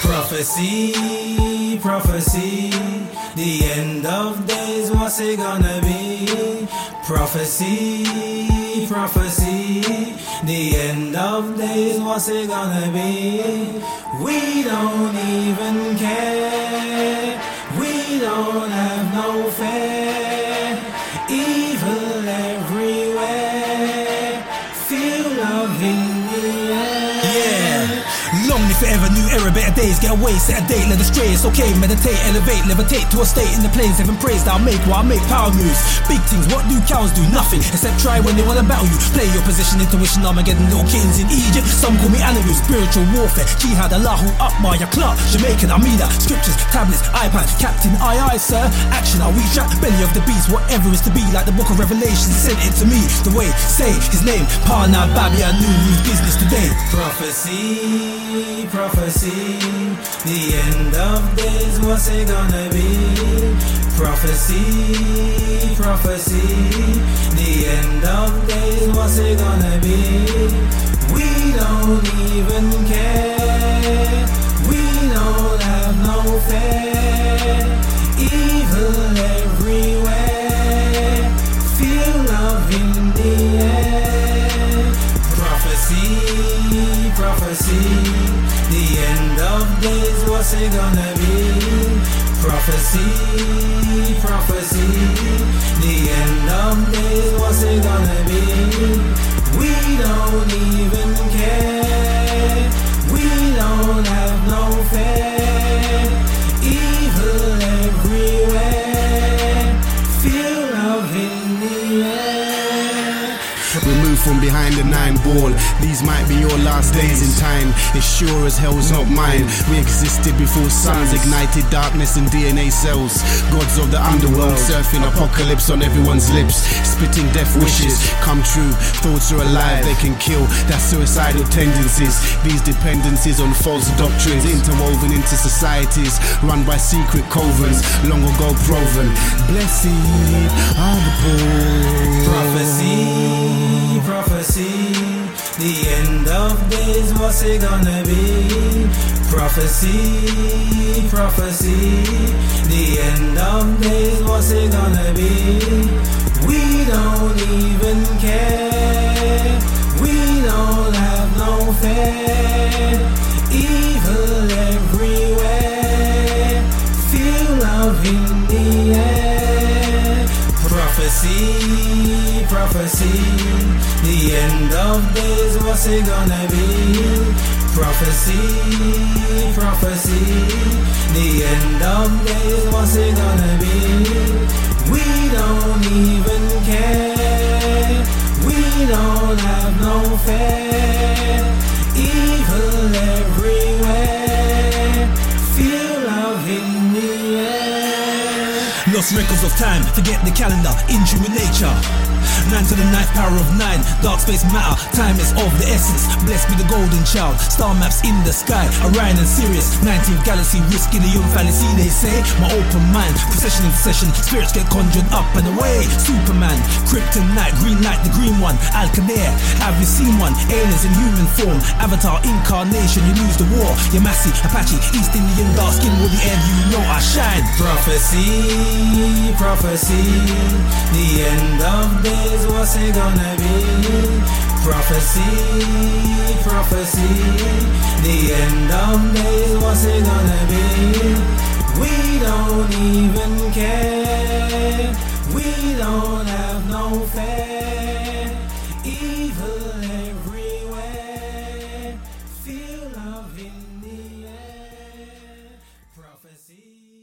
Prophecy, prophecy, the end of days, what's it gonna be? Prophecy, prophecy, the end of days, what's it gonna be? We don't even care, we don't have no fear, evil forever, new era, better days. Get away, set a date, let it stray. It's okay, meditate, elevate, levitate to a state in the plains. Heaven praised, I'll make what I make power moves. Big things, what do cows do? Nothing except try when they wanna battle you. Play your position, intuition, Armageddon, little kittens in Egypt. Some call me animals, spiritual warfare. Jihad, Allahu Akbar, ya Clark, Jamaican, Amida. Scriptures, tablets, iPad, Captain, aye aye, sir. Action, I reach out, belly of the beast, whatever is to be. Like the book of Revelation, sent it to me. The way, say his name, Parna Babi, I knew business today. Prophecy, prophecy, the end of days, what's it gonna be? Prophecy, prophecy, the end of days, what's it gonna be? Of days, what's it gonna be? Prophecy, prophecy, the end of Removed from behind the nine ball. These might be your last days in time. It's sure as hell's not mine. We existed before suns ignited darkness in DNA cells. Gods of the underworld surfing apocalypse on everyone's lips. Spitting death wishes come true. Thoughts are alive, they can kill. That's suicidal tendencies. These dependencies on false doctrines interwoven into societies run by secret covens long ago proven. Blessed are the poor. Prophecy, prophecy, the end of days, what's it gonna be? Prophecy, prophecy, the end of days, what's it gonna be? We don't even care, we don't have no fear, evil everywhere, feel love in the air. Prophecy, prophecy, the end of days, what's it gonna be? Prophecy, prophecy, the end of days, what's it gonna be? We don't even care, we don't have no fear, Lost records of time, forget the calendar, in tune with nature. Nine to the ninth power of nine, dark space matter, time is of the essence. Blessed be the golden child, star maps in the sky, Orion and Sirius, 19th galaxy, risking the young fallacy. They say, my open mind, procession in session, spirits get conjured up and away. Superman, kryptonite, green light, the green one, Alcanair. Have you seen one? Aliens in human form, avatar incarnation, you lose the war. Yamasi, Apache, East Indian, dark skin, the air, you know I shine. Prophecy, prophecy, the end of days, what's it gonna be? Prophecy, prophecy, the end of days, what's it gonna be? We don't even care, we don't have no fear, evil everywhere, feel love in the air. Prophecy, prophecy.